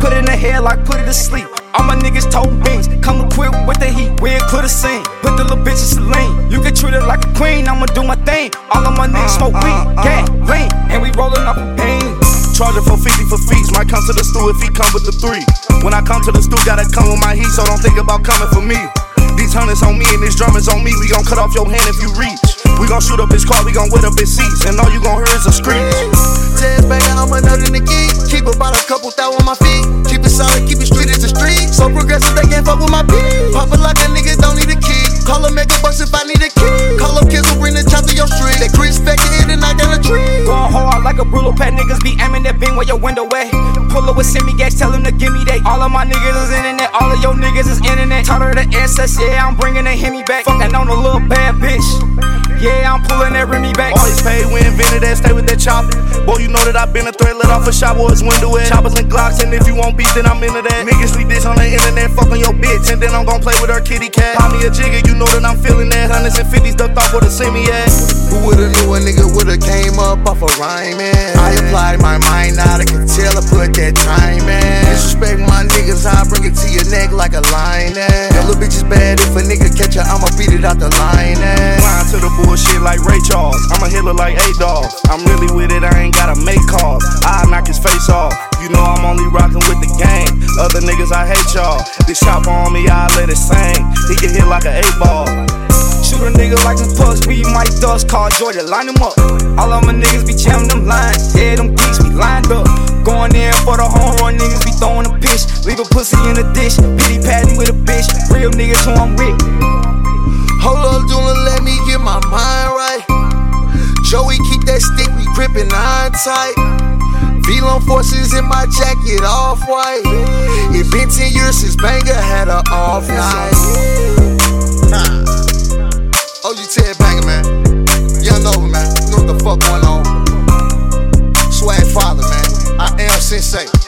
Put it in the head like put it to sleep. All my niggas told beans, come equipped with the heat. We're clear the scene. Put the little bitch in saline. You can treat her like a queen, I'ma do my thing. All of my niggas smoke uh, uh, weed, uh. gang, lean, and we rollin' off a bean. Charging for 50 for fees, might come to the stool if he come with the three. When I come to the stool, gotta come with my heat, so don't think about coming for me. These hundreds on me and these drummers on me, we gon' cut off your hand if you reach. We gon' shoot up his car, we gon' wet up his seats, and all you gon' hear is a screech. A brutal pet niggas be aiming that beam where your window at. Pull up with semi gas, tell them to give me that. All of my niggas is internet, all of your niggas is internet. Taught her the SS, yeah, I'm bringing the Hemi back. Fucking on a little bad bitch. Yeah, I'm pulling that Remy back. Always paid, we invented that, stay with that chopper. Boy, you know that I've been a threat, let off a shot, boy, it's window at. Choppers and Glocks, and if you want beef, then I'm into that. Niggas leave this on the internet, fuck on your bitch, and then I'm gon' play with her kitty cat. Call me a jigger, you know that I'm feeling that. Hundreds and fifties ducked off where to see me at. Who would've knew a nigga would've came up off a rhyming? I applied my mind, now I can tell I put that time in. Disrespect my niggas, I bring it to your neck like a line. That little bitch is bad, if a nigga catch her, I'ma beat it out the line. Blind to the bullshit like Ray Charles. I'm a healer like A Dog. I'm really with it, I ain't gotta make calls. I knock his face off. You know I'm only rockin' with the gang. Other niggas, I hate y'all. This chopper on me, I let it sing. He can hit like an eight ball. Nigga like some pucks, we might dust, call Georgia, line them up. All of my niggas be jamming them lines, yeah, them geeks be lined up. Going in for the home run, niggas be throwing a pitch. Leave a pussy in a dish, pity patting with a bitch. Real niggas who I'm with. Hold up, Duna, let me get my mind right. Joey, keep that stick, we gripping on tight. V-Lone forces in my jacket, off white. It been 10 years since Banger had a off night. I